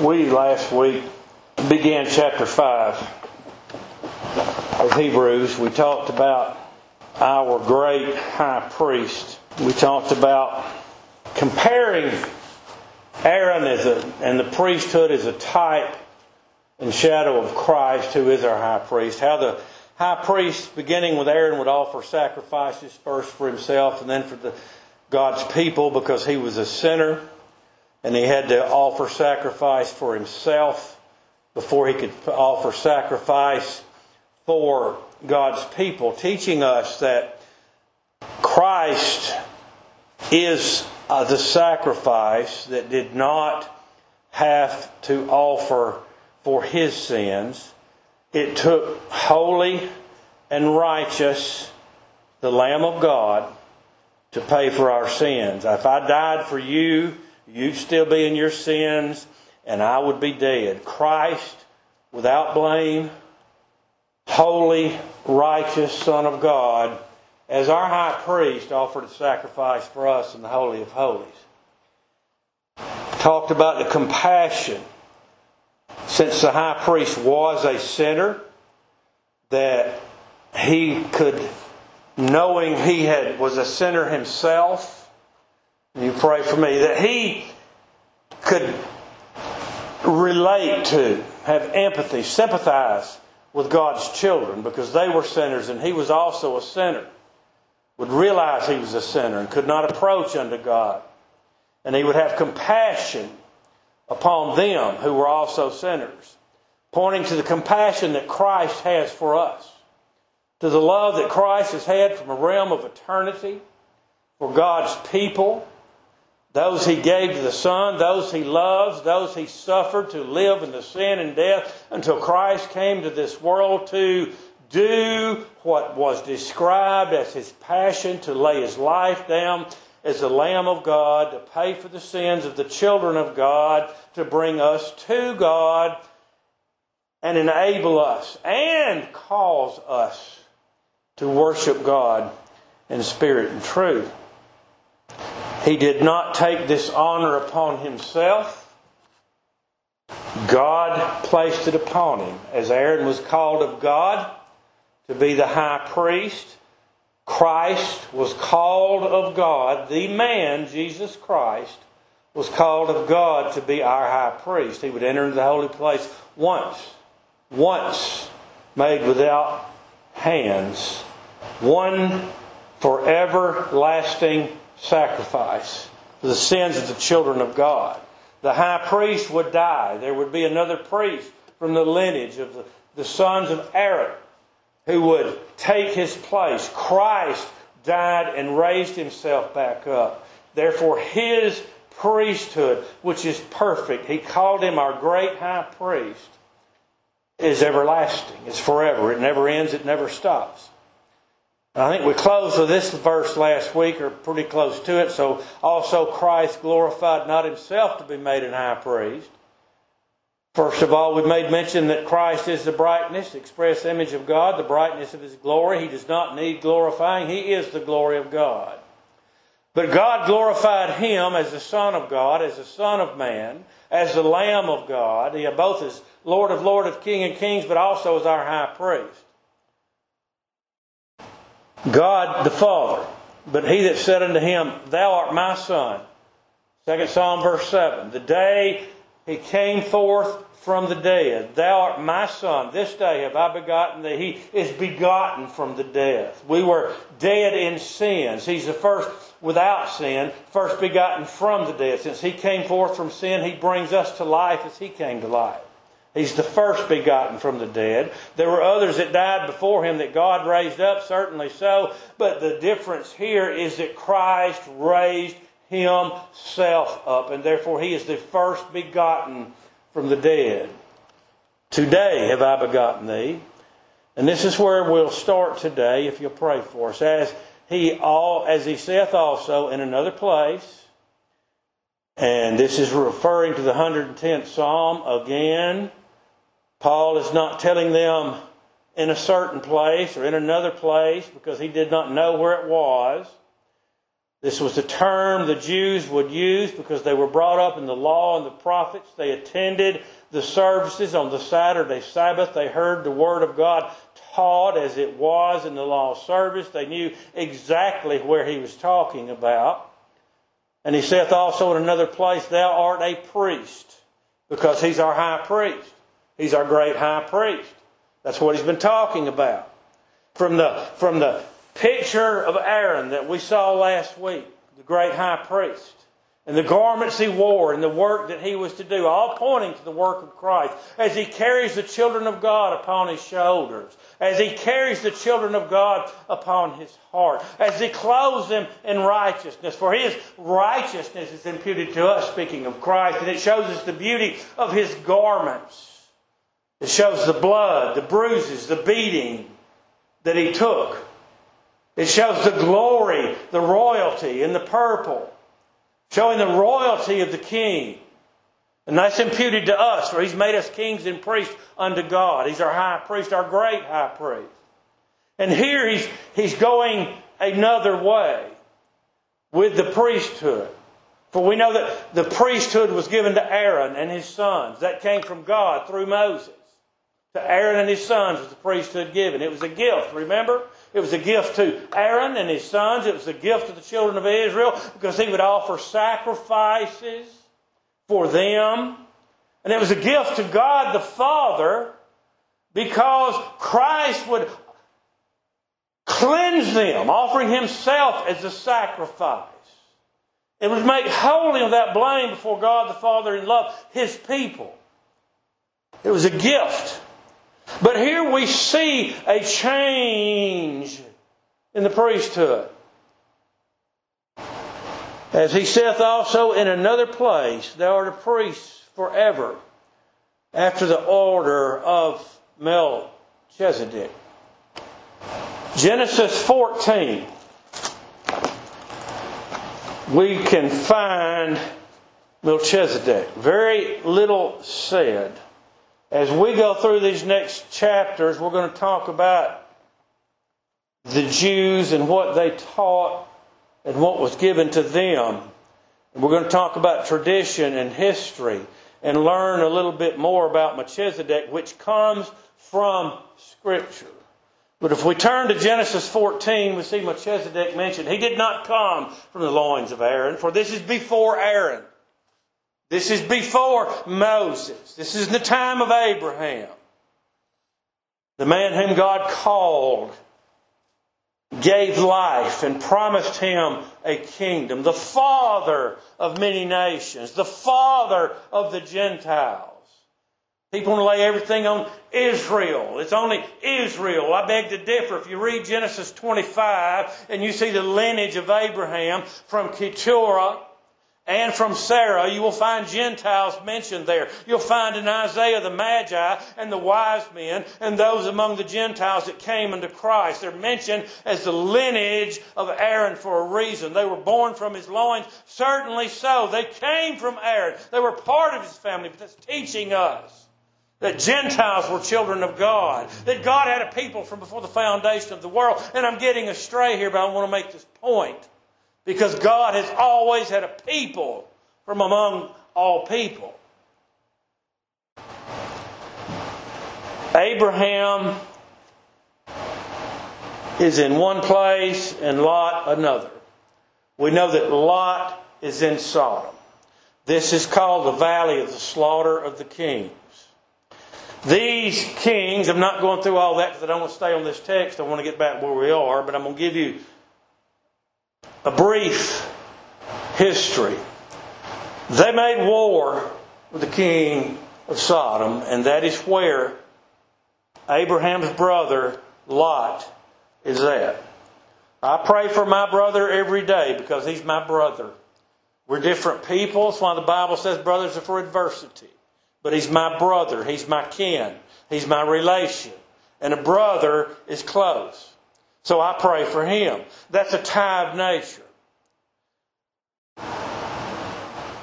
We last week began chapter 5 of Hebrews. We talked about our great high priest. We talked about comparing Aaron as a, and the priesthood as a type and shadow of Christ, who is our high priest. How the high priest, beginning with Aaron, would offer sacrifices first for himself and then for the, God's people because he was a sinner and he had to offer sacrifice for himself before he could offer sacrifice for God's people, teaching us that Christ is uh, the sacrifice that did not have to offer for his sins. It took holy and righteous, the Lamb of God, to pay for our sins. If I died for you, you'd still be in your sins, and I would be dead. Christ, without blame, holy, righteous Son of God, as our high priest, offered a sacrifice for us in the Holy of Holies. Talked about the compassion. Since the high priest was a sinner, that he could, knowing he had was a sinner himself, you pray for me, that he could relate to, have empathy, sympathize with God's children because they were sinners and he was also a sinner. Would realize he was a sinner and could not approach unto God. And he would have compassion upon them who were also sinners, pointing to the compassion that Christ has for us, to the love that Christ has had from a realm of eternity for God's people those he gave to the Son, those he loves, those he suffered to live in the sin and death until Christ came to this world to do what was described as his passion to lay his life down as the Lamb of God, to pay for the sins of the children of God, to bring us to God and enable us and cause us to worship God in spirit and truth. He did not take this honor upon himself. God placed it upon him. As Aaron was called of God to be the high priest, Christ was called of God. The man, Jesus Christ, was called of God to be our high priest. He would enter into the holy place once, once made without hands, one forever lasting sacrifice for the sins of the children of God. The high priest would die. There would be another priest from the lineage of the, the sons of Aaron who would take his place. Christ died and raised himself back up. Therefore, his priesthood, which is perfect, he called him our great high priest, is everlasting. It's forever. It never ends, it never stops. I think we closed with this verse last week, or pretty close to it. So, also Christ glorified not himself to be made an high priest. First of all, we made mention that Christ is the brightness, express image of God, the brightness of his glory. He does not need glorifying, he is the glory of God. But God glorified him as the Son of God, as the Son of Man, as the Lamb of God, both as Lord of Lord of King and Kings, but also as our high priest. God the Father. But he that said unto him, Thou art my son. Second Psalm, verse 7. The day he came forth from the dead, Thou art my son. This day have I begotten thee. He is begotten from the death. We were dead in sins. He's the first without sin, first begotten from the dead. Since he came forth from sin, he brings us to life as he came to life. He's the first begotten from the dead. There were others that died before him that God raised up, certainly so. But the difference here is that Christ raised himself up, and therefore he is the first begotten from the dead. Today have I begotten thee. And this is where we'll start today, if you'll pray for us. As he all as he saith also in another place, and this is referring to the 110th Psalm again. Paul is not telling them in a certain place or in another place because he did not know where it was. This was the term the Jews would use because they were brought up in the law and the prophets. They attended the services on the Saturday Sabbath. They heard the Word of God taught as it was in the law service. They knew exactly where he was talking about. And he saith also in another place, Thou art a priest, because he's our high priest. He's our great high priest. That's what he's been talking about. From the, from the picture of Aaron that we saw last week, the great high priest, and the garments he wore and the work that he was to do, all pointing to the work of Christ, as he carries the children of God upon his shoulders, as he carries the children of God upon his heart, as he clothes them in righteousness. For his righteousness is imputed to us, speaking of Christ, and it shows us the beauty of his garments. It shows the blood, the bruises, the beating that he took. It shows the glory, the royalty in the purple showing the royalty of the king. And that's imputed to us, for he's made us kings and priests unto God. He's our high priest, our great high priest. And here he's, he's going another way with the priesthood. For we know that the priesthood was given to Aaron and his sons. That came from God through Moses. To Aaron and his sons was the priesthood given. It was a gift, remember? It was a gift to Aaron and his sons. It was a gift to the children of Israel because he would offer sacrifices for them. And it was a gift to God the Father because Christ would cleanse them, offering himself as a sacrifice. It was made holy without blame before God the Father and love his people. It was a gift. But here we see a change in the priesthood. As he saith also in another place, Thou art a priest forever, after the order of Melchizedek. Genesis 14, we can find Melchizedek. Very little said. As we go through these next chapters, we're going to talk about the Jews and what they taught and what was given to them. We're going to talk about tradition and history and learn a little bit more about Melchizedek, which comes from Scripture. But if we turn to Genesis 14, we see Melchizedek mentioned. He did not come from the loins of Aaron, for this is before Aaron. This is before Moses. This is the time of Abraham. The man whom God called, gave life, and promised him a kingdom. The father of many nations, the father of the Gentiles. People want to lay everything on Israel. It's only Israel. I beg to differ. If you read Genesis 25 and you see the lineage of Abraham from Keturah and from Sarah, you will find Gentiles mentioned there. You'll find in Isaiah the Magi and the wise men and those among the Gentiles that came unto Christ. They're mentioned as the lineage of Aaron for a reason. They were born from his loins. Certainly so. They came from Aaron. They were part of his family, but that's teaching us that Gentiles were children of God, that God had a people from before the foundation of the world. And I'm getting astray here, but I want to make this point. Because God has always had a people from among all people. Abraham is in one place and Lot another. We know that Lot is in Sodom. This is called the Valley of the Slaughter of the Kings. These kings, I'm not going through all that because I don't want to stay on this text. I want to get back where we are, but I'm going to give you a brief history. They made war with the king of Sodom, and that is where Abraham's brother Lot is at. I pray for my brother every day because he's my brother. We're different people. That's why the Bible says brothers are for adversity. But he's my brother. He's my kin. He's my relation. And a brother is close. So I pray for him. That's a tie of nature.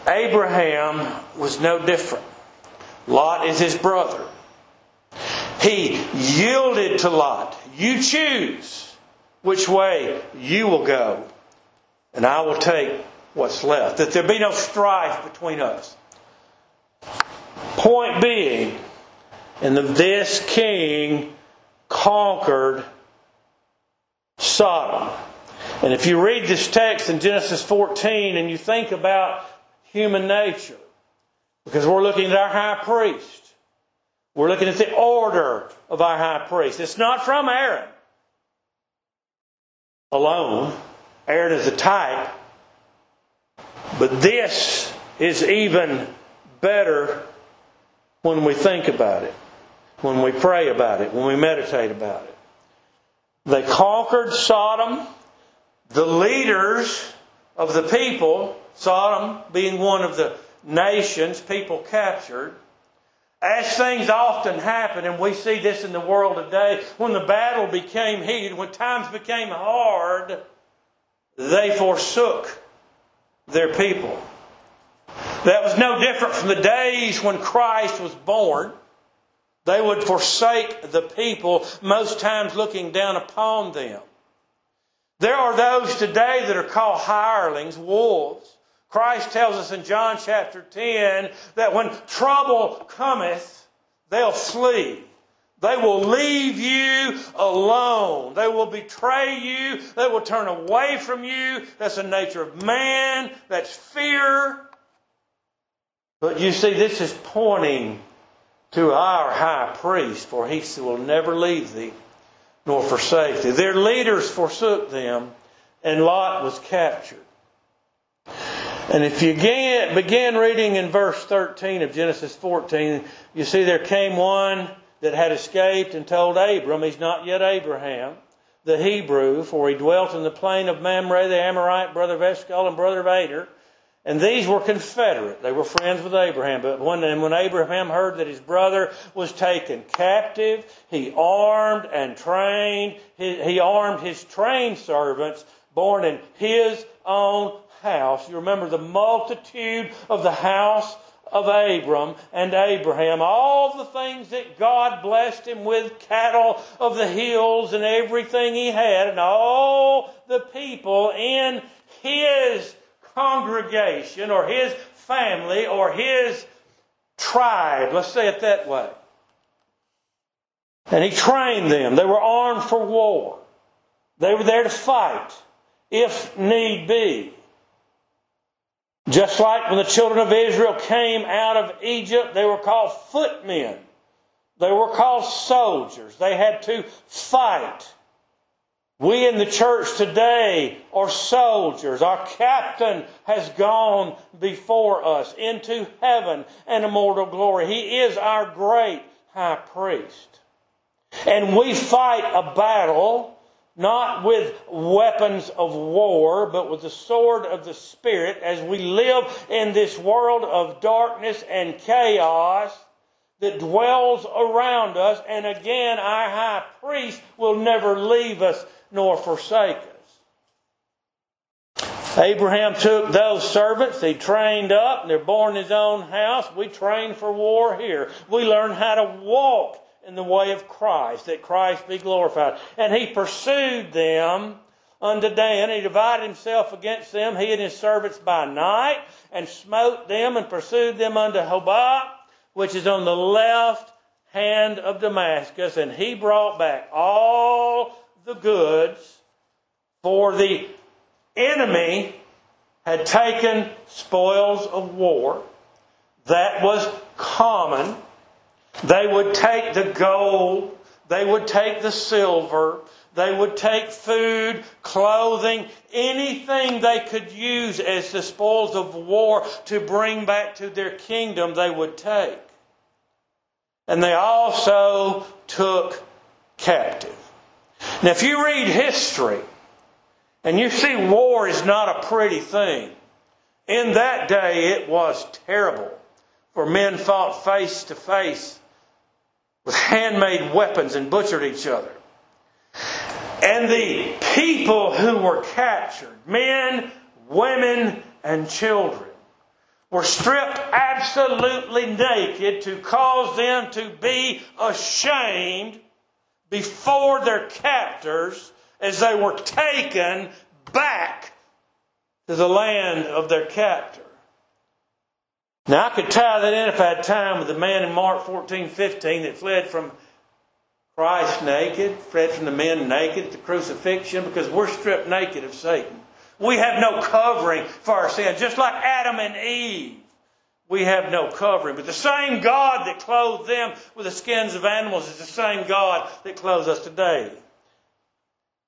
Abraham was no different. Lot is his brother. He yielded to Lot. You choose which way you will go. and I will take what's left. That there be no strife between us. Point being, and this king conquered Sodom. And if you read this text in Genesis 14 and you think about human nature, because we're looking at our high priest, we're looking at the order of our high priest. It's not from Aaron alone. Aaron is a type. But this is even better when we think about it, when we pray about it, when we meditate about it. They conquered Sodom. The leaders of the people, Sodom being one of the nations people captured, as things often happen, and we see this in the world today, when the battle became heated, when times became hard, they forsook their people. That was no different from the days when Christ was born. They would forsake the people, most times looking down upon them. There are those today that are called hirelings, wolves. Christ tells us in John chapter 10 that when trouble cometh, they'll flee. They will leave you alone. They will betray you. They will turn away from you. That's the nature of man. That's fear. But you see, this is pointing to our high priest, for he will never leave thee nor forsake thee. Their leaders forsook them, and Lot was captured. And if you begin reading in verse 13 of Genesis 14, you see there came one that had escaped and told Abram, he's not yet Abraham, the Hebrew, for he dwelt in the plain of Mamre, the Amorite, brother of Eshcol and brother of Aner. And these were confederate. They were friends with Abraham. But when, when Abraham heard that his brother was taken captive, he armed and trained, he, he armed his trained servants born in his own house. You remember the multitude of the house of Abram and Abraham, all the things that God blessed him with, cattle of the hills and everything he had, and all the people in his congregation or his family or his tribe. Let's say it that way. And he trained them. They were armed for war. They were there to fight if need be. Just like when the children of Israel came out of Egypt, they were called footmen. They were called soldiers. They had to fight. We in the church today are soldiers. Our captain has gone before us into heaven and immortal glory. He is our great high priest. And we fight a battle not with weapons of war, but with the sword of the Spirit as we live in this world of darkness and chaos that dwells around us. And again, our high priest will never leave us nor forsake us. Abraham took those servants, he trained up, and they're born in his own house. We train for war here. We learn how to walk in the way of Christ, that Christ be glorified. And he pursued them unto Dan. He divided himself against them, he and his servants by night, and smote them and pursued them unto Hobah, which is on the left hand of Damascus. And he brought back all the goods, for the enemy had taken spoils of war. That was common. They would take the gold, they would take the silver, they would take food, clothing, anything they could use as the spoils of war to bring back to their kingdom, they would take. And they also took captive. Now, if you read history and you see war is not a pretty thing, in that day it was terrible. For men fought face to face with handmade weapons and butchered each other. And the people who were captured, men, women, and children, were stripped absolutely naked to cause them to be ashamed before their captors as they were taken back to the land of their captor. Now, I could tie that in if I had time with the man in Mark 14 15 that fled from Christ naked, fled from the men naked at the crucifixion because we're stripped naked of Satan. We have no covering for our sins, just like Adam and Eve. We have no covering. But the same God that clothed them with the skins of animals is the same God that clothes us today.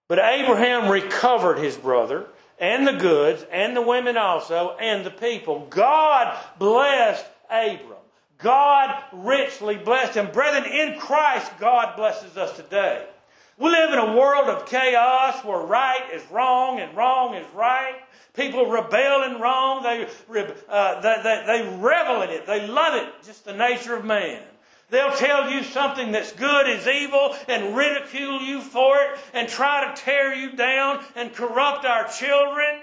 But Abraham recovered his brother and the goods and the women also and the people. God blessed Abram. God richly blessed him. Brethren, in Christ, God blesses us today. We live in a world of chaos where right is wrong and wrong is right. People rebel in wrong. They, uh, they, they, they revel in it. They love it. Just the nature of man. They'll tell you something that's good is evil and ridicule you for it and try to tear you down and corrupt our children,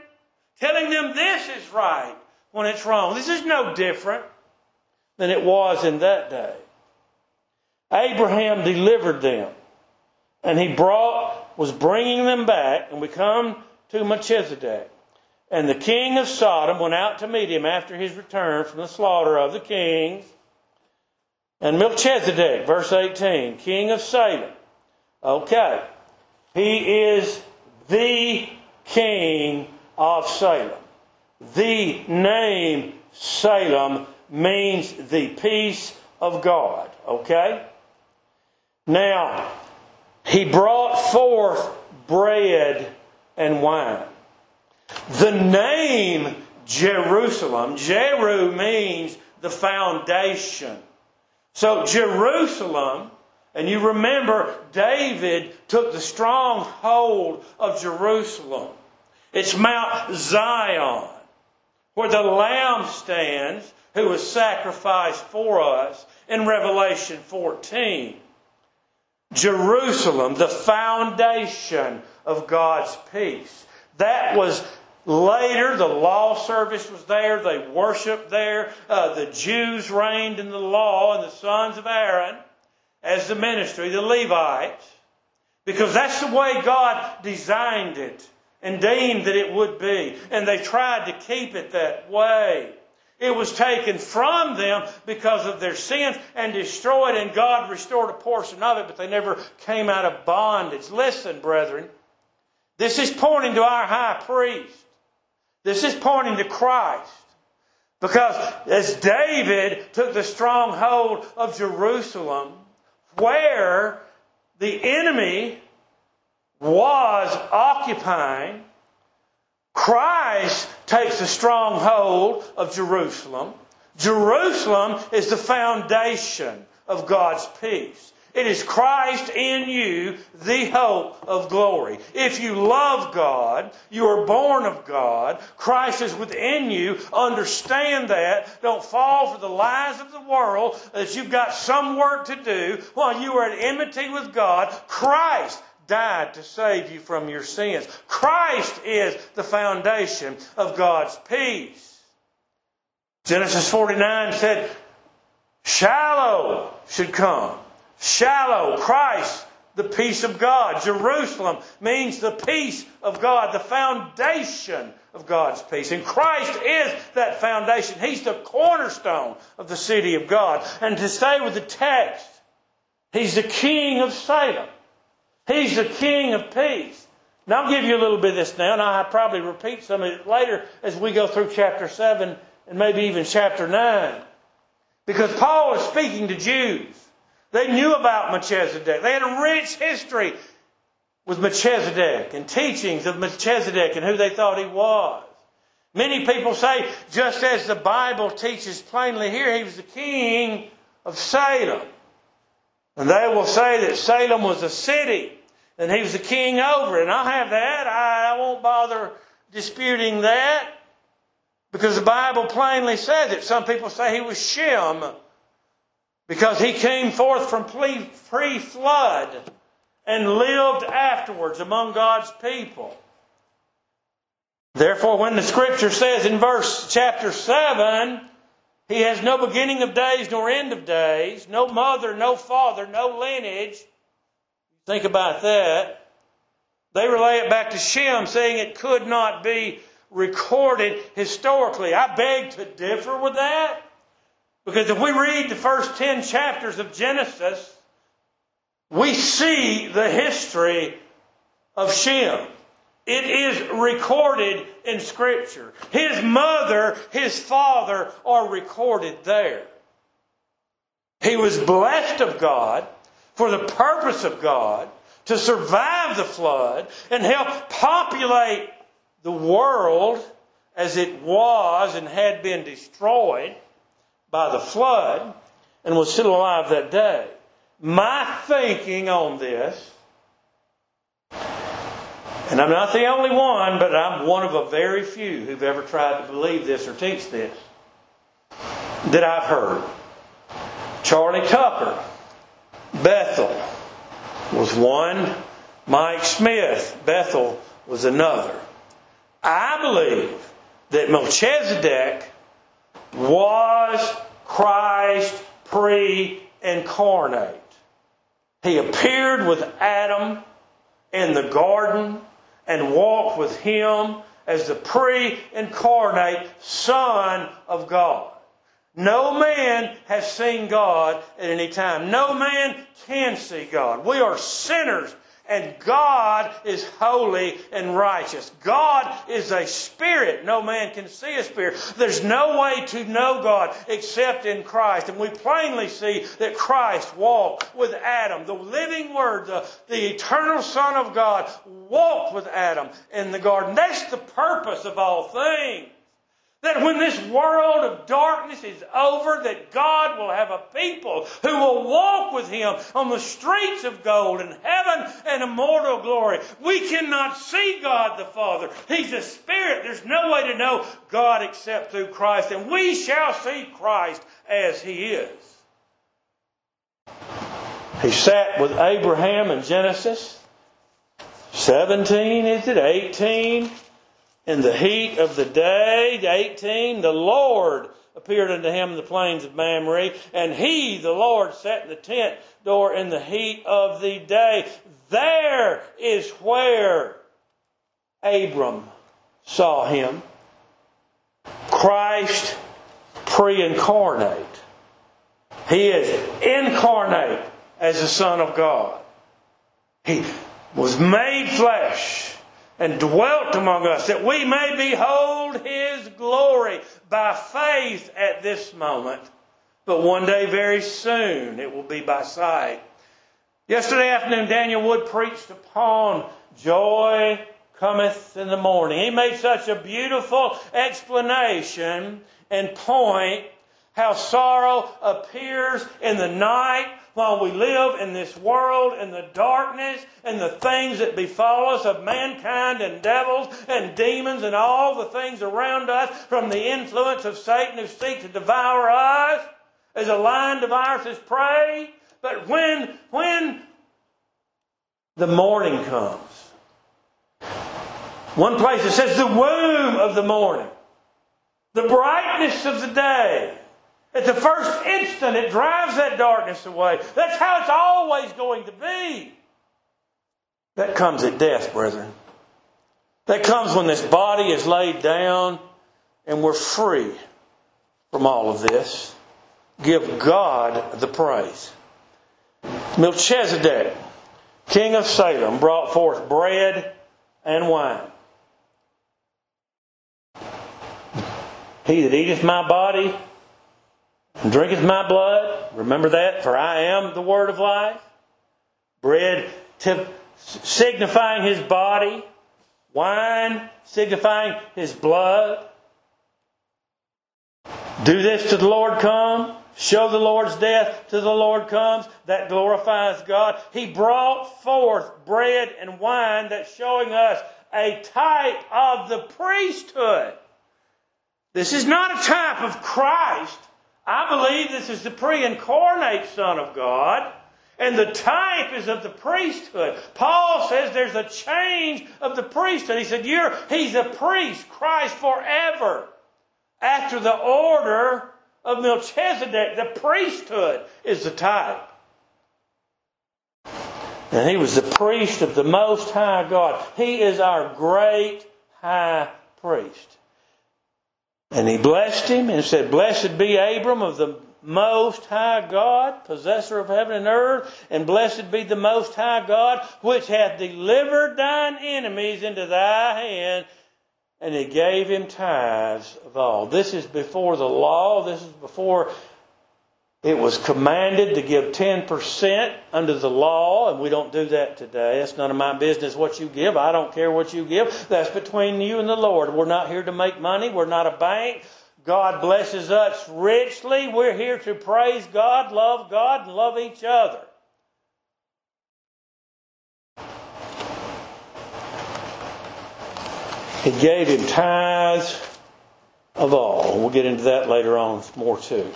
telling them this is right when it's wrong. This is no different than it was in that day. Abraham delivered them and he brought, was bringing them back, and we come to Melchizedek. And the king of Sodom went out to meet him after his return from the slaughter of the kings and Melchizedek, verse 18, king of Salem. Okay. He is the king of Salem. The name Salem means the peace of God. Okay? Now, he brought forth bread and wine. The name Jerusalem, Jeru means the foundation. So Jerusalem, and you remember David took the stronghold of Jerusalem. It's Mount Zion, where the Lamb stands, who was sacrificed for us in Revelation 14. Jerusalem, the foundation of God's peace. That was Later, the law service was there. They worshiped there. Uh, the Jews reigned in the law, and the sons of Aaron as the ministry, the Levites, because that's the way God designed it and deemed that it would be. And they tried to keep it that way. It was taken from them because of their sins and destroyed, and God restored a portion of it, but they never came out of bondage. Listen, brethren, this is pointing to our high priest. This is pointing to Christ. Because as David took the stronghold of Jerusalem, where the enemy was occupying, Christ takes the stronghold of Jerusalem. Jerusalem is the foundation of God's peace. It is Christ in you, the hope of glory. If you love God, you are born of God, Christ is within you, understand that. Don't fall for the lies of the world that you've got some work to do while you are at enmity with God. Christ died to save you from your sins. Christ is the foundation of God's peace. Genesis 49 said, Shiloh should come Shiloh, Christ, the peace of God. Jerusalem means the peace of God, the foundation of God's peace. And Christ is that foundation. He's the cornerstone of the city of God. And to stay with the text, He's the King of Salem. He's the King of peace. Now I'll give you a little bit of this now, and I'll probably repeat some of it later as we go through chapter 7 and maybe even chapter 9. Because Paul is speaking to Jews. They knew about Melchizedek. They had a rich history with Melchizedek and teachings of Melchizedek and who they thought he was. Many people say, just as the Bible teaches plainly here, he was the king of Salem. And they will say that Salem was a city and he was the king over it. And I'll have that. I, I won't bother disputing that because the Bible plainly says it. Some people say he was Shem because he came forth from pre flood and lived afterwards among God's people. Therefore, when the scripture says in verse chapter 7, he has no beginning of days nor end of days, no mother, no father, no lineage. Think about that. They relay it back to Shem, saying it could not be recorded historically. I beg to differ with that. Because if we read the first 10 chapters of Genesis, we see the history of Shem. It is recorded in Scripture. His mother, his father are recorded there. He was blessed of God for the purpose of God to survive the flood and help populate the world as it was and had been destroyed by the flood and was still alive that day. My thinking on this, and I'm not the only one, but I'm one of a very few who've ever tried to believe this or teach this, that I've heard. Charlie Tucker, Bethel, was one. Mike Smith, Bethel, was another. I believe that Melchizedek was Christ pre incarnate. He appeared with Adam in the garden and walked with him as the pre incarnate Son of God. No man has seen God at any time. No man can see God. We are sinners and God is holy and righteous. God is a spirit. No man can see a spirit. There's no way to know God except in Christ. And we plainly see that Christ walked with Adam. The living Word, the, the eternal Son of God, walked with Adam in the garden. That's the purpose of all things. That when this world of darkness is over, that God will have a people who will walk with Him on the streets of gold in heaven and immortal glory. We cannot see God the Father. He's a spirit. There's no way to know God except through Christ. And we shall see Christ as He is. He sat with Abraham in Genesis 17, is it? 18 in the heat of the day, 18, the Lord appeared unto him in the plains of Mamre, and he, the Lord, sat in the tent door in the heat of the day. There is where Abram saw him. Christ pre incarnate. He is incarnate as the Son of God. He was made flesh and dwelt among us, that we may behold his glory by faith at this moment. But one day, very soon, it will be by sight. Yesterday afternoon, Daniel Wood preached upon joy cometh in the morning. He made such a beautiful explanation and point how sorrow appears in the night while we live in this world in the darkness and the things that befall us of mankind and devils and demons and all the things around us from the influence of Satan who seeks to devour us as a lion devours his prey. But when, when the morning comes, one place it says the womb of the morning, the brightness of the day, at the first instant, it drives that darkness away. That's how it's always going to be. That comes at death, brethren. That comes when this body is laid down and we're free from all of this. Give God the praise. Melchizedek, king of Salem, brought forth bread and wine. He that eateth my body drinketh my blood. Remember that, for I am the word of life. Bread signifying his body, wine signifying his blood. Do this to the Lord come. Show the Lord's death to the Lord comes. That glorifies God. He brought forth bread and wine that's showing us a type of the priesthood. This is not a type of Christ. I believe this is the pre incarnate Son of God. And the type is of the priesthood. Paul says there's a change of the priesthood. He said, You're, He's a priest, Christ forever. After the order of Melchizedek, the priesthood is the type. And he was the priest of the Most High God. He is our great high priest. And he blessed him and said, Blessed be Abram of the most high God, possessor of heaven and earth, and blessed be the most high God, which hath delivered thine enemies into thy hand. And he gave him tithes of all. This is before the law. This is before it was commanded to give 10% under the law, and we don't do that today. That's none of my business what you give. I don't care what you give. That's between you and the Lord. We're not here to make money. We're not a bank. God blesses us richly. We're here to praise God, love God, and love each other. He gave him tithes of all. We'll get into that later on more too.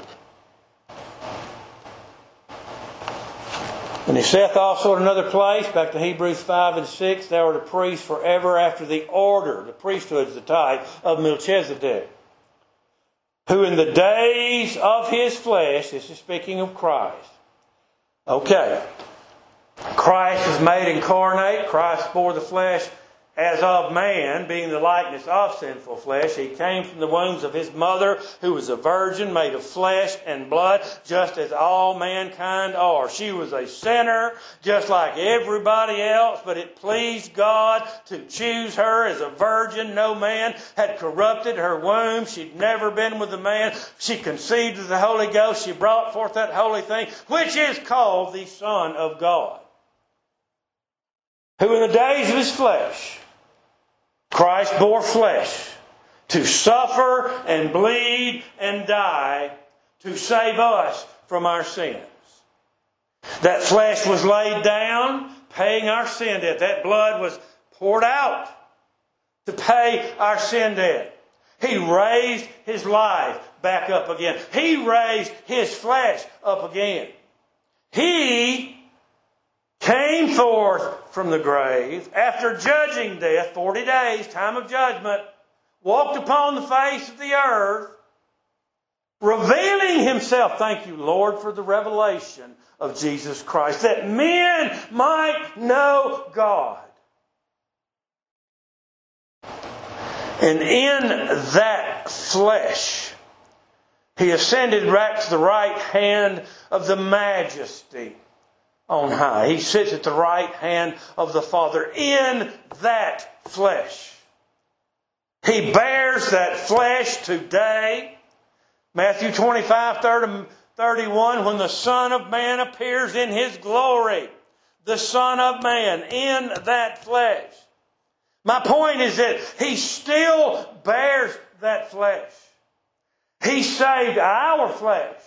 And he saith also in another place, back to Hebrews 5 and 6, thou art a priest forever after the order, the priesthood's the type, of Melchizedek, who in the days of his flesh, this is speaking of Christ. Okay. Christ is made incarnate, Christ bore the flesh as of man, being the likeness of sinful flesh. He came from the wombs of his mother, who was a virgin, made of flesh and blood, just as all mankind are. She was a sinner, just like everybody else, but it pleased God to choose her as a virgin. No man had corrupted her womb. She'd never been with a man. She conceived of the Holy Ghost. She brought forth that holy thing, which is called the Son of God. Who in the days of his flesh Christ bore flesh to suffer and bleed and die to save us from our sins. That flesh was laid down, paying our sin debt. That blood was poured out to pay our sin debt. He raised his life back up again. He raised his flesh up again. He came forth from the grave after judging death 40 days, time of judgment, walked upon the face of the earth, revealing himself. Thank you, Lord, for the revelation of Jesus Christ, that men might know God. And in that flesh, he ascended right to the right hand of the majesty on high. He sits at the right hand of the Father in that flesh. He bears that flesh today. Matthew 25, 30, 31, when the Son of Man appears in His glory. The Son of Man in that flesh. My point is that He still bears that flesh. He saved our flesh.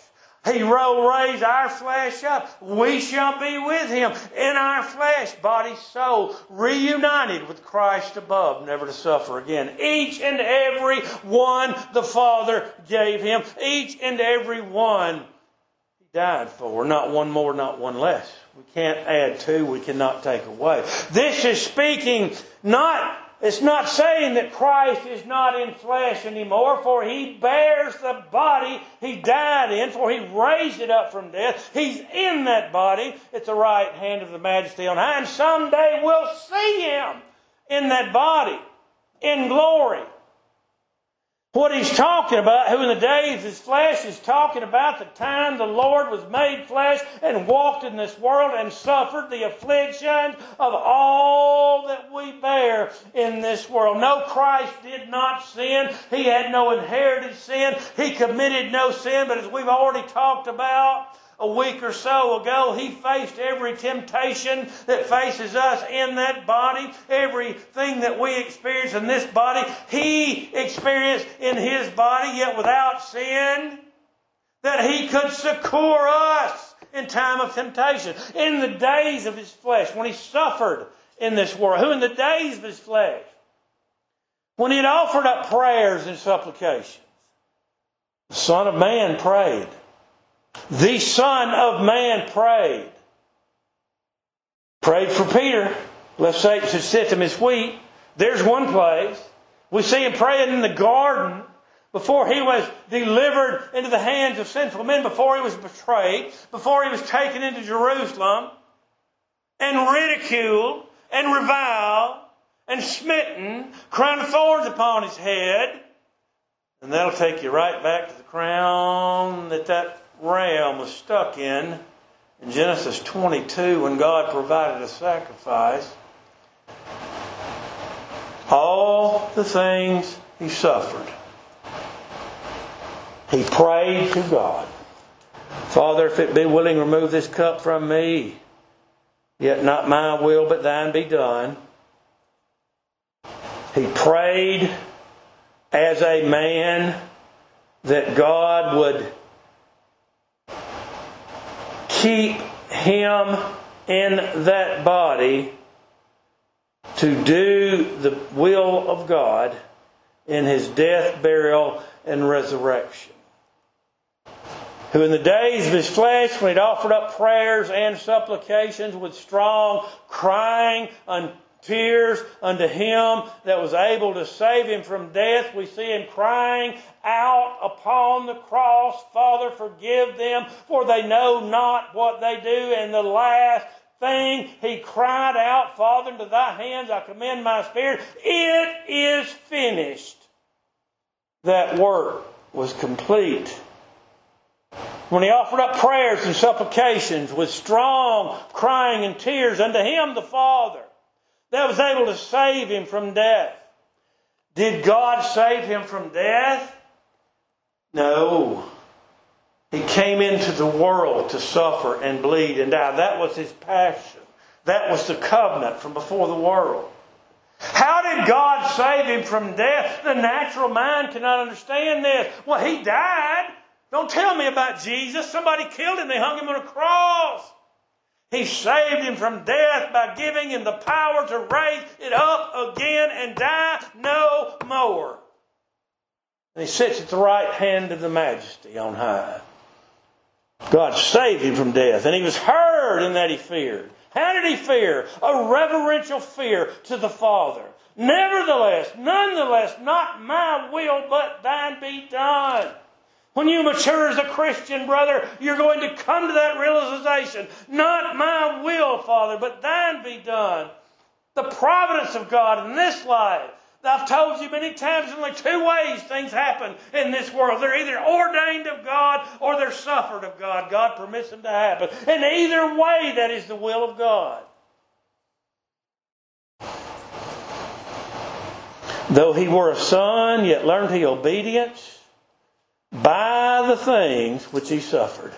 He will raise our flesh up. We shall be with Him in our flesh, body, soul, reunited with Christ above, never to suffer again. Each and every one the Father gave Him. Each and every one He died for. Not one more, not one less. We can't add to, we cannot take away. This is speaking not it's not saying that Christ is not in flesh anymore, for He bears the body He died in, for He raised it up from death. He's in that body at the right hand of the Majesty on high, and someday we'll see Him in that body in glory. What he's talking about, who in the days his flesh is talking about the time the Lord was made flesh and walked in this world and suffered the afflictions of all that we bear in this world. No, Christ did not sin. He had no inherited sin. He committed no sin, but as we've already talked about, a week or so ago, he faced every temptation that faces us in that body, everything that we experience in this body, he experienced in his body, yet without sin, that he could succor us in time of temptation. In the days of his flesh, when he suffered in this world, who in the days of his flesh, when he had offered up prayers and supplications, the Son of Man prayed the Son of Man prayed. Prayed for Peter, left Satan to sit him his feet. There's one place. We see him praying in the garden before he was delivered into the hands of sinful men, before he was betrayed, before he was taken into Jerusalem and ridiculed and reviled and smitten, crown of thorns upon his head. And that'll take you right back to the crown that that ram was stuck in in Genesis 22 when God provided a sacrifice. All the things he suffered. He prayed to God. Father, if it be willing, remove this cup from me. Yet not my will, but thine be done. He prayed as a man that God would keep him in that body to do the will of God in his death, burial, and resurrection. Who in the days of his flesh, when he'd offered up prayers and supplications with strong crying and tears unto him that was able to save him from death, we see him crying out upon the cross, Father, forgive them, for they know not what they do. And the last thing he cried out, Father, into thy hands I commend my spirit. It is finished. That work was complete when he offered up prayers and supplications with strong crying and tears unto him, the Father, that was able to save him from death. Did God save him from death? No. He came into the world to suffer and bleed and die. That was his passion. That was the covenant from before the world. How did God save him from death? The natural mind cannot understand this. Well, he died. Don't tell me about Jesus. Somebody killed him. They hung him on a cross. He saved him from death by giving him the power to raise it up again and die no more. And he sits at the right hand of the majesty on high. God saved him from death, and he was heard in that he feared. How did he fear? A reverential fear to the Father. Nevertheless, nonetheless, not my will, but thine be done. When you mature as a Christian, brother, you're going to come to that realization. Not my will, Father, but thine be done. The providence of God in this life. I've told you many times, only two ways things happen in this world. They're either ordained of God or they're suffered of God. God permits them to happen. And either way, that is the will of God. Though he were a son, yet learned he obedience by the things which he suffered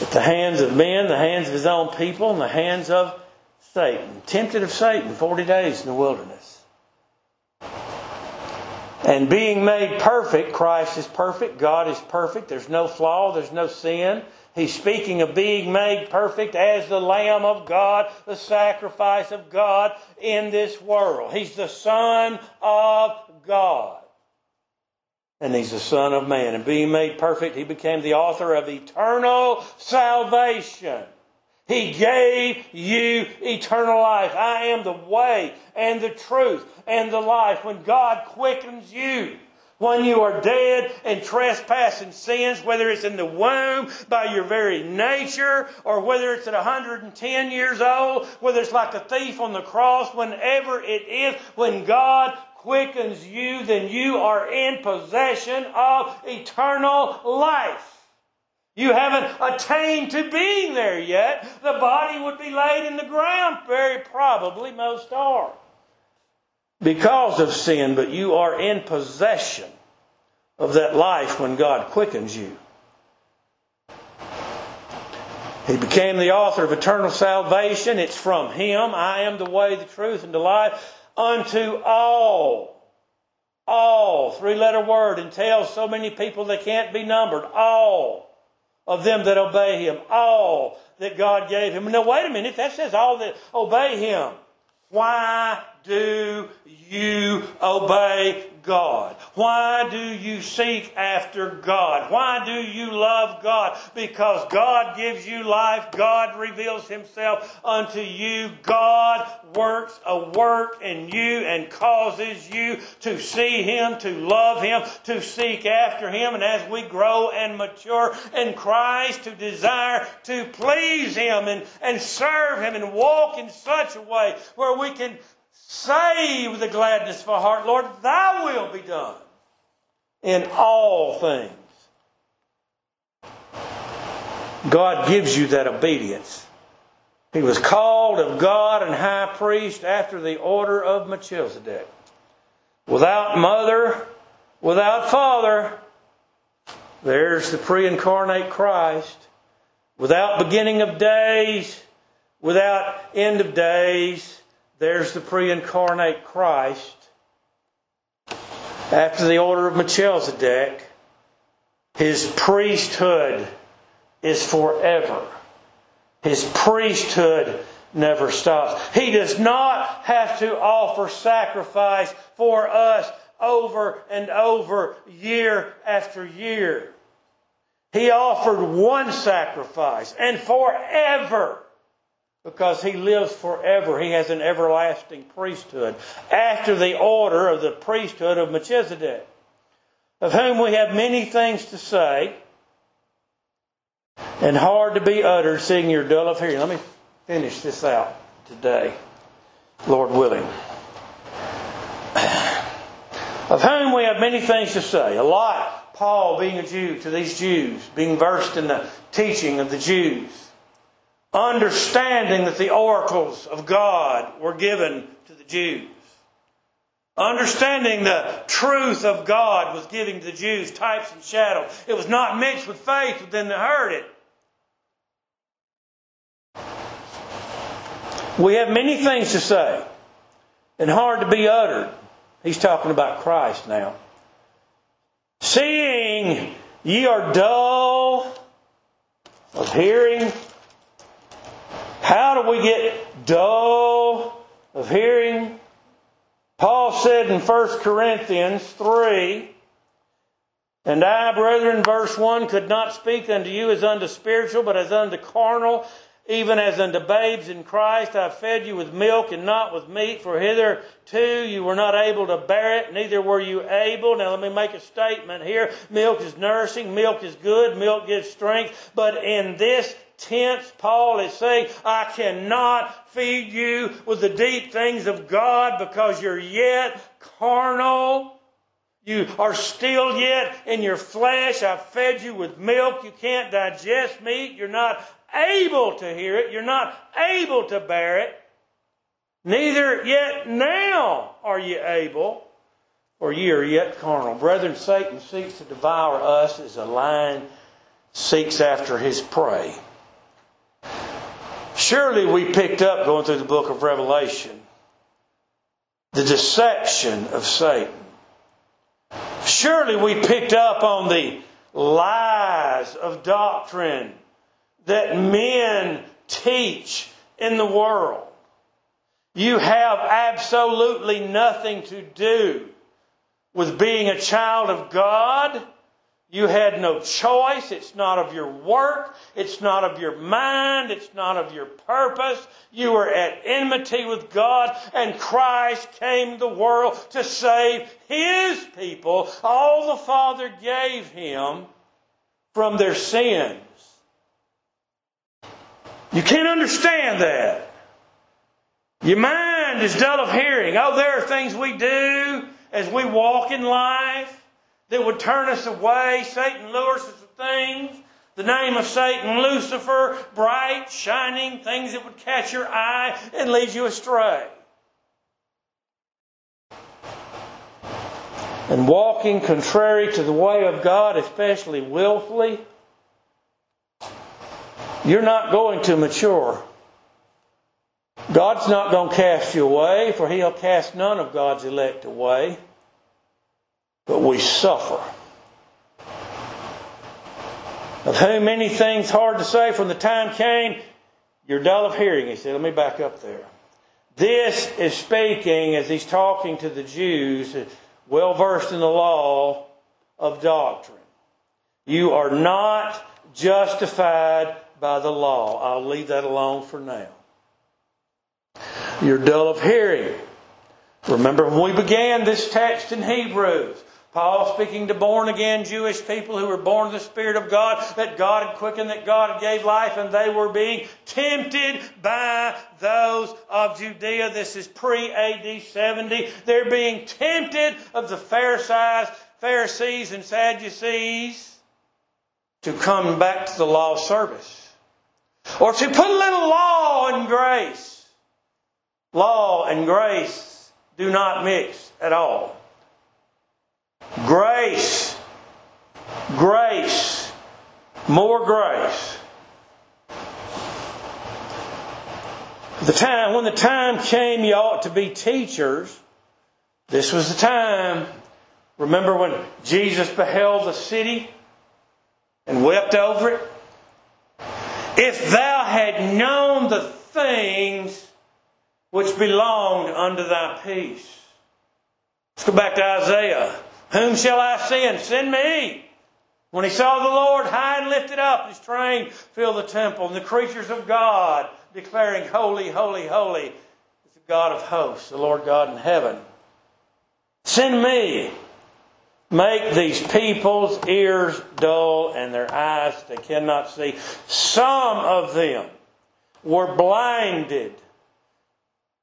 at the hands of men, the hands of his own people, and the hands of Satan. Tempted of Satan 40 days in the wilderness. And being made perfect, Christ is perfect, God is perfect, there's no flaw, there's no sin. He's speaking of being made perfect as the Lamb of God, the sacrifice of God in this world. He's the Son of God and he's the Son of Man. And being made perfect, he became the author of eternal salvation. He gave you eternal life. I am the way and the truth and the life. When God quickens you, when you are dead and trespass and sins, whether it's in the womb by your very nature, or whether it's at 110 years old, whether it's like a thief on the cross, whenever it is, when God quickens you, then you are in possession of eternal life. You haven't attained to being there yet. The body would be laid in the ground, very probably, most are, because of sin, but you are in possession of that life when God quickens you. He became the author of eternal salvation. It's from Him. I am the way, the truth, and the life unto all. All, three letter word, and tells so many people they can't be numbered. All of them that obey him. All that God gave him. Now, wait a minute. That says all that obey him. Why do you obey God? Why do you seek after God? Why do you love God? Because God gives you life. God reveals Himself unto you. God works a work in you and causes you to see Him, to love Him, to seek after Him. And as we grow and mature in Christ, to desire to please Him and, and serve Him and walk in such a way where we can With the gladness of our heart, Lord, thy will be done in all things. God gives you that obedience. He was called of God and high priest after the order of Melchizedek. Without mother, without father, there's the pre incarnate Christ. Without beginning of days, without end of days, there's the pre incarnate Christ. After the order of Melchizedek, his priesthood is forever. His priesthood never stops. He does not have to offer sacrifice for us over and over, year after year. He offered one sacrifice and forever because he lives forever. He has an everlasting priesthood after the order of the priesthood of Melchizedek, of whom we have many things to say and hard to be uttered, seeing you're dull of hearing. Let me finish this out today, Lord willing. Of whom we have many things to say. A lot, Paul being a Jew, to these Jews, being versed in the teaching of the Jews, understanding that the oracles of God were given to the Jews. Understanding the truth of God was giving to the Jews types and shadows. It was not mixed with faith but within the heard it. We have many things to say and hard to be uttered. He's talking about Christ now. Seeing ye are dull of hearing. How do we get dull of hearing? Paul said in 1 Corinthians 3, And I, brethren, verse 1, could not speak unto you as unto spiritual, but as unto carnal, even as unto babes in Christ, I fed you with milk and not with meat, for hitherto you were not able to bear it, neither were you able. Now let me make a statement here. Milk is nourishing, milk is good, milk gives strength, but in this tense, Paul is saying, I cannot feed you with the deep things of God because you're yet carnal. You are still yet in your flesh. I fed you with milk. You can't digest meat. You're not able to hear it. You're not able to bear it. Neither yet now are ye able, for ye are yet carnal. Brethren, Satan seeks to devour us as a lion seeks after his prey. Surely we picked up going through the book of Revelation the deception of Satan. Surely we picked up on the lies of doctrine that men teach in the world. You have absolutely nothing to do with being a child of God. You had no choice. It's not of your work. It's not of your mind. It's not of your purpose. You were at enmity with God, and Christ came to the world to save His people. All the Father gave Him from their sins. You can't understand that. Your mind is dull of hearing. Oh, there are things we do as we walk in life that would turn us away. Satan lures us to things. The name of Satan, Lucifer, bright, shining, things that would catch your eye and lead you astray. And walking contrary to the way of God, especially willfully, you're not going to mature. God's not going to cast you away, for He'll cast none of God's elect away. But we suffer. Of whom many things hard to say from the time came, you're dull of hearing. He said, let me back up there. This is speaking as he's talking to the Jews, well versed in the law of doctrine. You are not justified by the law. I'll leave that alone for now. You're dull of hearing. Remember when we began this text in Hebrews, Paul speaking to born again Jewish people who were born of the Spirit of God, that God had quickened, that God gave life, and they were being tempted by those of Judea. This is pre AD 70. They're being tempted of the Pharisees, Pharisees and Sadducees to come back to the law of service. Or to put a little law and grace. Law and grace do not mix at all. Grace. Grace. More grace. The time, when the time came, you ought to be teachers. This was the time. Remember when Jesus beheld the city and wept over it? If thou had known the things which belonged unto thy peace. Let's go back to Isaiah. Whom shall I send? Send me. When he saw the Lord high and lifted up, his train filled the temple, and the creatures of God declaring, Holy, holy, holy is the God of hosts, the Lord God in heaven. Send me. Make these people's ears dull and their eyes they cannot see. Some of them were blinded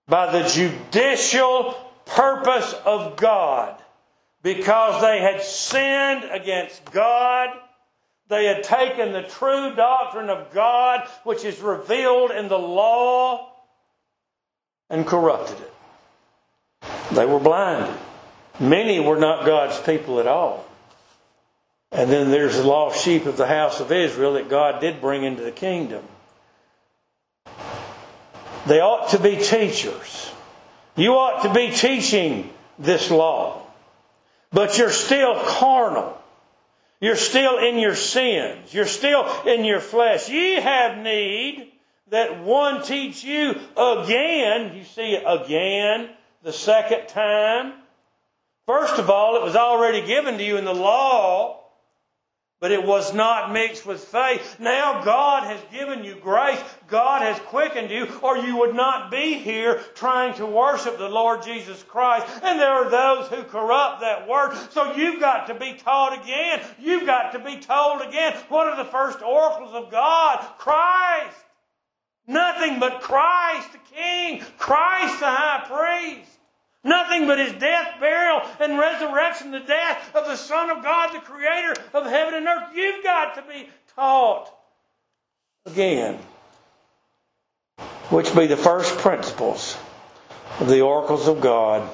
by the judicial purpose of God because they had sinned against God. They had taken the true doctrine of God, which is revealed in the law, and corrupted it. They were blinded. Many were not God's people at all. And then there's the lost sheep of the house of Israel that God did bring into the kingdom. They ought to be teachers. You ought to be teaching this law. But you're still carnal. You're still in your sins. You're still in your flesh. Ye have need that one teach you again. You see, again, the second time. First of all, it was already given to you in the law but it was not mixed with faith. Now God has given you grace. God has quickened you, or you would not be here trying to worship the Lord Jesus Christ. And there are those who corrupt that word. So you've got to be taught again. You've got to be told again. What are the first oracles of God? Christ. Nothing but Christ the King, Christ the High Priest. Nothing but his death, burial, and resurrection, the death of the Son of God, the Creator of heaven and earth. You've got to be taught again, which be the first principles of the oracles of God,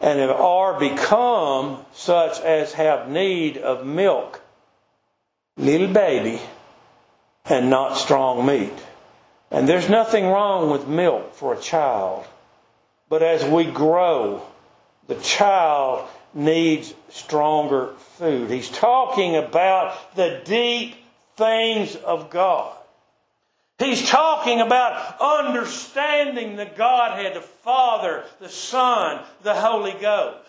and are become such as have need of milk, little baby, and not strong meat. And there's nothing wrong with milk for a child. But as we grow, the child needs stronger food. He's talking about the deep things of God. He's talking about understanding the Godhead, the Father, the Son, the Holy Ghost.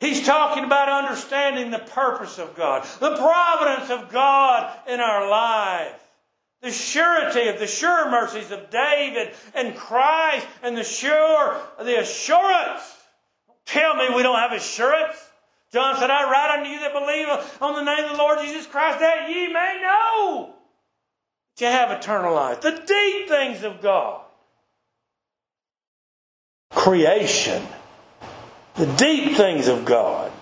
He's talking about understanding the purpose of God, the providence of God in our life the surety of the sure mercies of David and Christ and the sure the assurance. Tell me we don't have assurance. John said, I write unto you that believe on the name of the Lord Jesus Christ that ye may know that you have eternal life. The deep things of God. Creation. The deep things of God.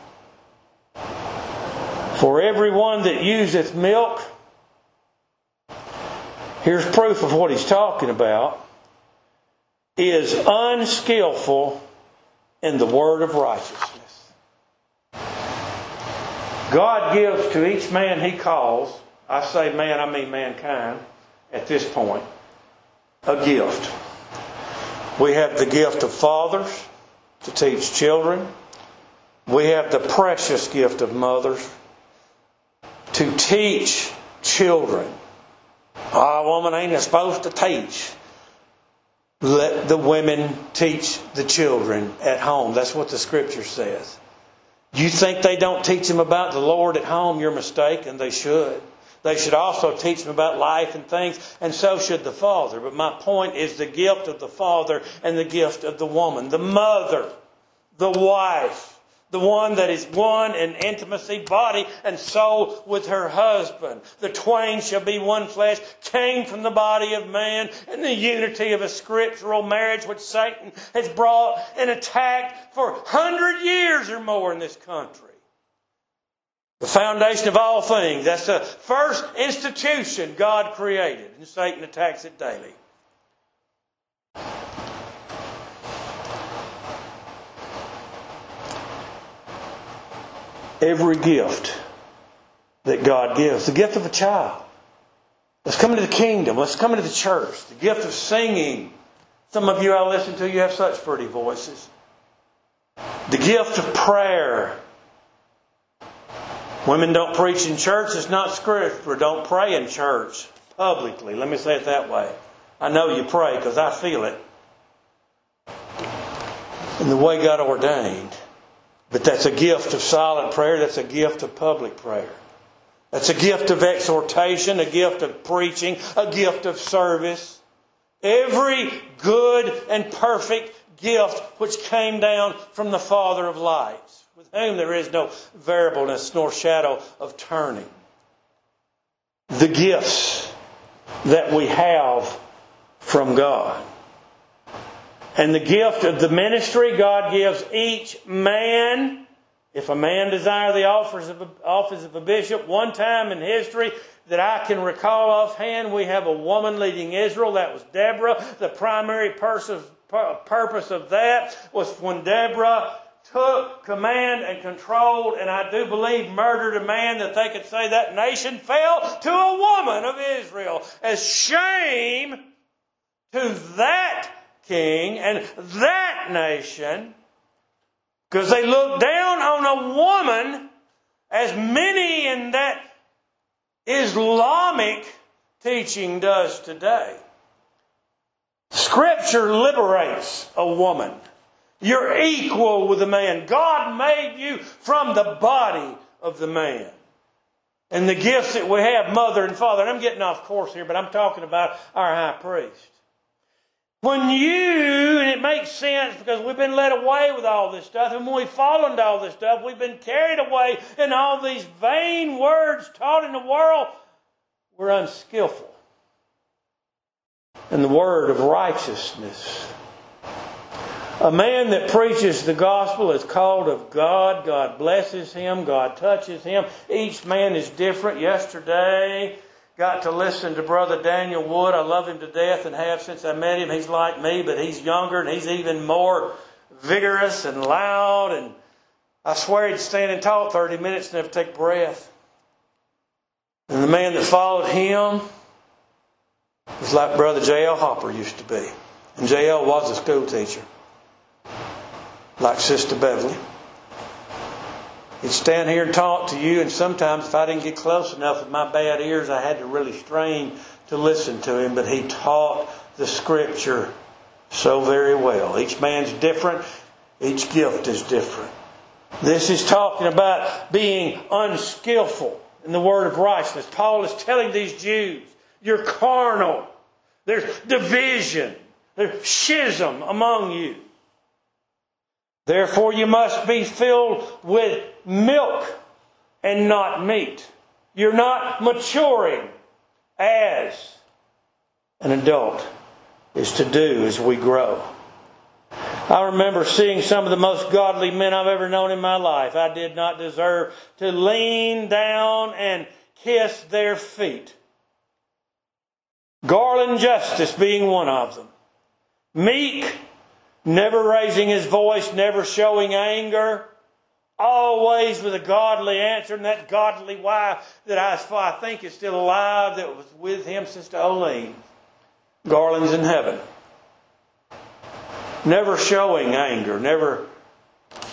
For everyone that useth milk here's proof of what he's talking about, is unskillful in the word of righteousness. God gives to each man he calls, I say man, I mean mankind, at this point, a gift. We have the gift of fathers to teach children. We have the precious gift of mothers to teach children. A woman ain't supposed to teach. Let the women teach the children at home. That's what the scripture says. You think they don't teach them about the Lord at home? You're mistaken. They should. They should also teach them about life and things, and so should the father. But my point is the gift of the father and the gift of the woman, the mother, the wife, the one that is one in intimacy, body and soul with her husband. The twain shall be one flesh, came from the body of man in the unity of a scriptural marriage which Satan has brought and attacked for hundred years or more in this country. The foundation of all things. That's the first institution God created, and Satan attacks it daily. Every gift that God gives. The gift of a child. Let's come into the kingdom. Let's come into the church. The gift of singing. Some of you I listen to, you have such pretty voices. The gift of prayer. Women don't preach in church. It's not scripture. Don't pray in church publicly. Let me say it that way. I know you pray because I feel it. In the way God ordained. But that's a gift of silent prayer. That's a gift of public prayer. That's a gift of exhortation, a gift of preaching, a gift of service. Every good and perfect gift which came down from the Father of lights, with whom there is no variableness nor shadow of turning. The gifts that we have from God. And the gift of the ministry God gives each man. If a man desire the office of a, office of a bishop, one time in history that I can recall offhand, we have a woman leading Israel. That was Deborah. The primary purpose of that was when Deborah took command and controlled, and I do believe murdered a man that they could say that nation fell to a woman of Israel as shame to that king and that nation because they look down on a woman as many in that Islamic teaching does today. Scripture liberates a woman. You're equal with a man. God made you from the body of the man. And the gifts that we have, mother and father, and I'm getting off course here, but I'm talking about our high priest. When you, and it makes sense because we've been led away with all this stuff, and when we fall into all this stuff, we've been carried away in all these vain words taught in the world, we're unskillful in the word of righteousness. A man that preaches the gospel is called of God. God blesses him. God touches him. Each man is different. Yesterday, got to listen to Brother Daniel Wood. I love him to death and have since I met him. He's like me, but he's younger and he's even more vigorous and loud. And I swear he'd stand and talk 30 minutes and never take breath. And the man that followed him was like Brother J.L. Hopper used to be. And J.L. was a school teacher, like Sister Beverly. He'd stand here and talk to you, and sometimes if I didn't get close enough with my bad ears, I had to really strain to listen to him. But he taught the Scripture so very well. Each man's different, each gift is different. This is talking about being unskillful in the word of righteousness. Paul is telling these Jews, you're carnal. There's division. There's schism among you. Therefore, you must be filled with milk and not meat. You're not maturing as an adult is to do as we grow. I remember seeing some of the most godly men I've ever known in my life. I did not deserve to lean down and kiss their feet. Garland Justice being one of them. Meek never raising his voice, never showing anger, always with a godly answer, and that godly wife that I, I think is still alive that was with him, Sister Oline. Garland's in heaven. Never showing anger, never,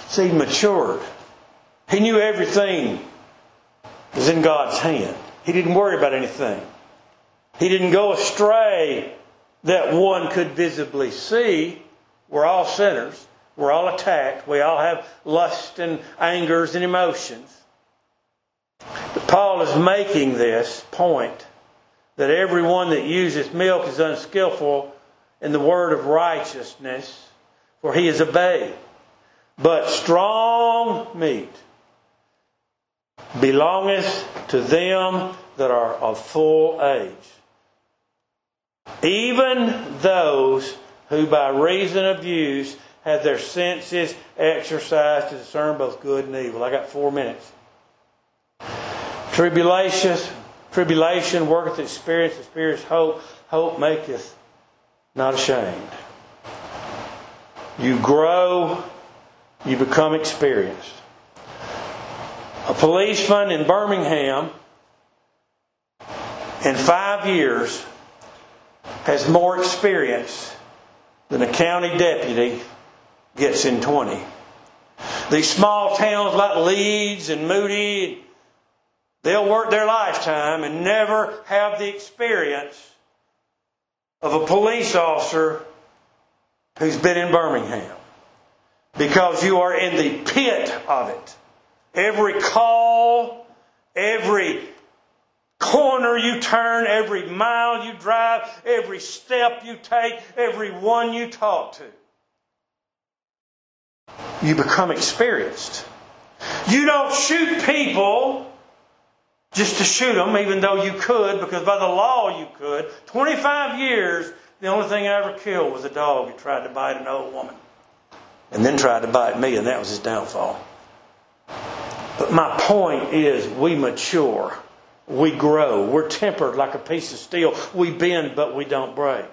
see, matured. He knew everything was in God's hand. He didn't worry about anything. He didn't go astray that one could visibly see. We're all sinners. We're all attacked. We all have lust and angers and emotions. But Paul is making this point that everyone that uses milk is unskillful in the word of righteousness, for he is a babe. But strong meat belongeth to them that are of full age, even those who by reason of use have their senses exercised to discern both good and evil. I got four minutes. Tribulation, tribulation worketh experience, experience hope, hope maketh not ashamed. You grow, you become experienced. A policeman in Birmingham in five years has more experience than a county deputy gets in 20. These small towns like Leeds and Moody, they'll work their lifetime and never have the experience of a police officer who's been in Birmingham. Because you are in the pit of it. Every call, every corner you turn, every mile you drive, every step you take, every one you talk to. You become experienced. You don't shoot people just to shoot them, even though you could, because by the law you could. 25 years, the only thing I ever killed was a dog who tried to bite an old woman. And then tried to bite me, and that was his downfall. But my point is, we mature. We grow. We're tempered like a piece of steel. We bend, but we don't break.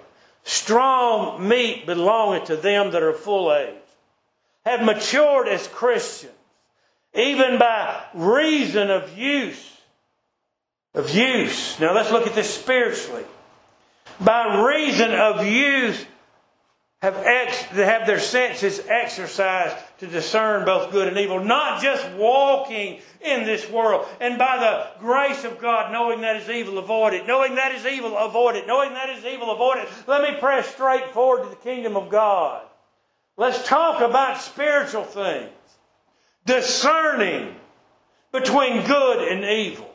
Strong meat belongeth to them that are full age, have matured as Christians, even by reason of use. Of use. Now let's look at this spiritually. By reason of use, have, ex, have their senses exercised to discern both good and evil, not just walking in this world. And by the grace of God, knowing that is evil, avoid it. Knowing that is evil, avoid it. Knowing that is evil, avoid it. Let me press straight forward to the kingdom of God. Let's talk about spiritual things. Discerning between good and evil.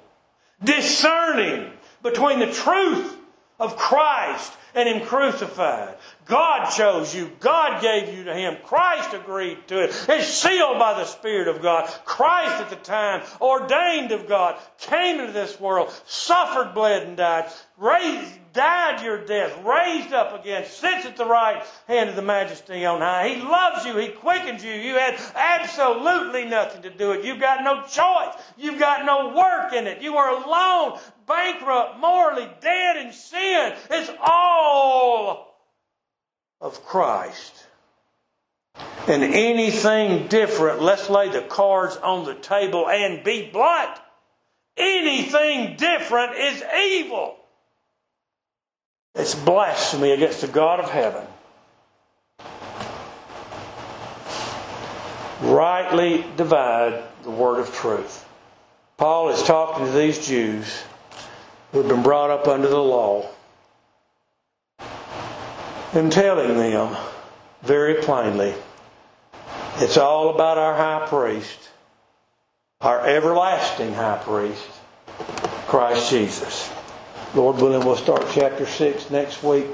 Discerning between the truth of Christ and Him crucified. God chose you. God gave you to Him. Christ agreed to it. It's sealed by the Spirit of God. Christ at the time, ordained of God, came into this world, suffered, bled, and died, raised, died your death, raised up again, sits at the right hand of the majesty on high. He loves you. He quickens you. You had absolutely nothing to do it. You've got no choice. You've got no work in it. You are alone, bankrupt, morally dead in sin. It's all of Christ. And anything different, let's lay the cards on the table and be blunt. Anything different is evil. It's blasphemy against the God of heaven. Rightly divide the word of truth. Paul is talking to these Jews who have been brought up under the law and telling them very plainly it's all about our high priest, our everlasting high priest, Christ Jesus. Lord willing, we'll start chapter 6 next week.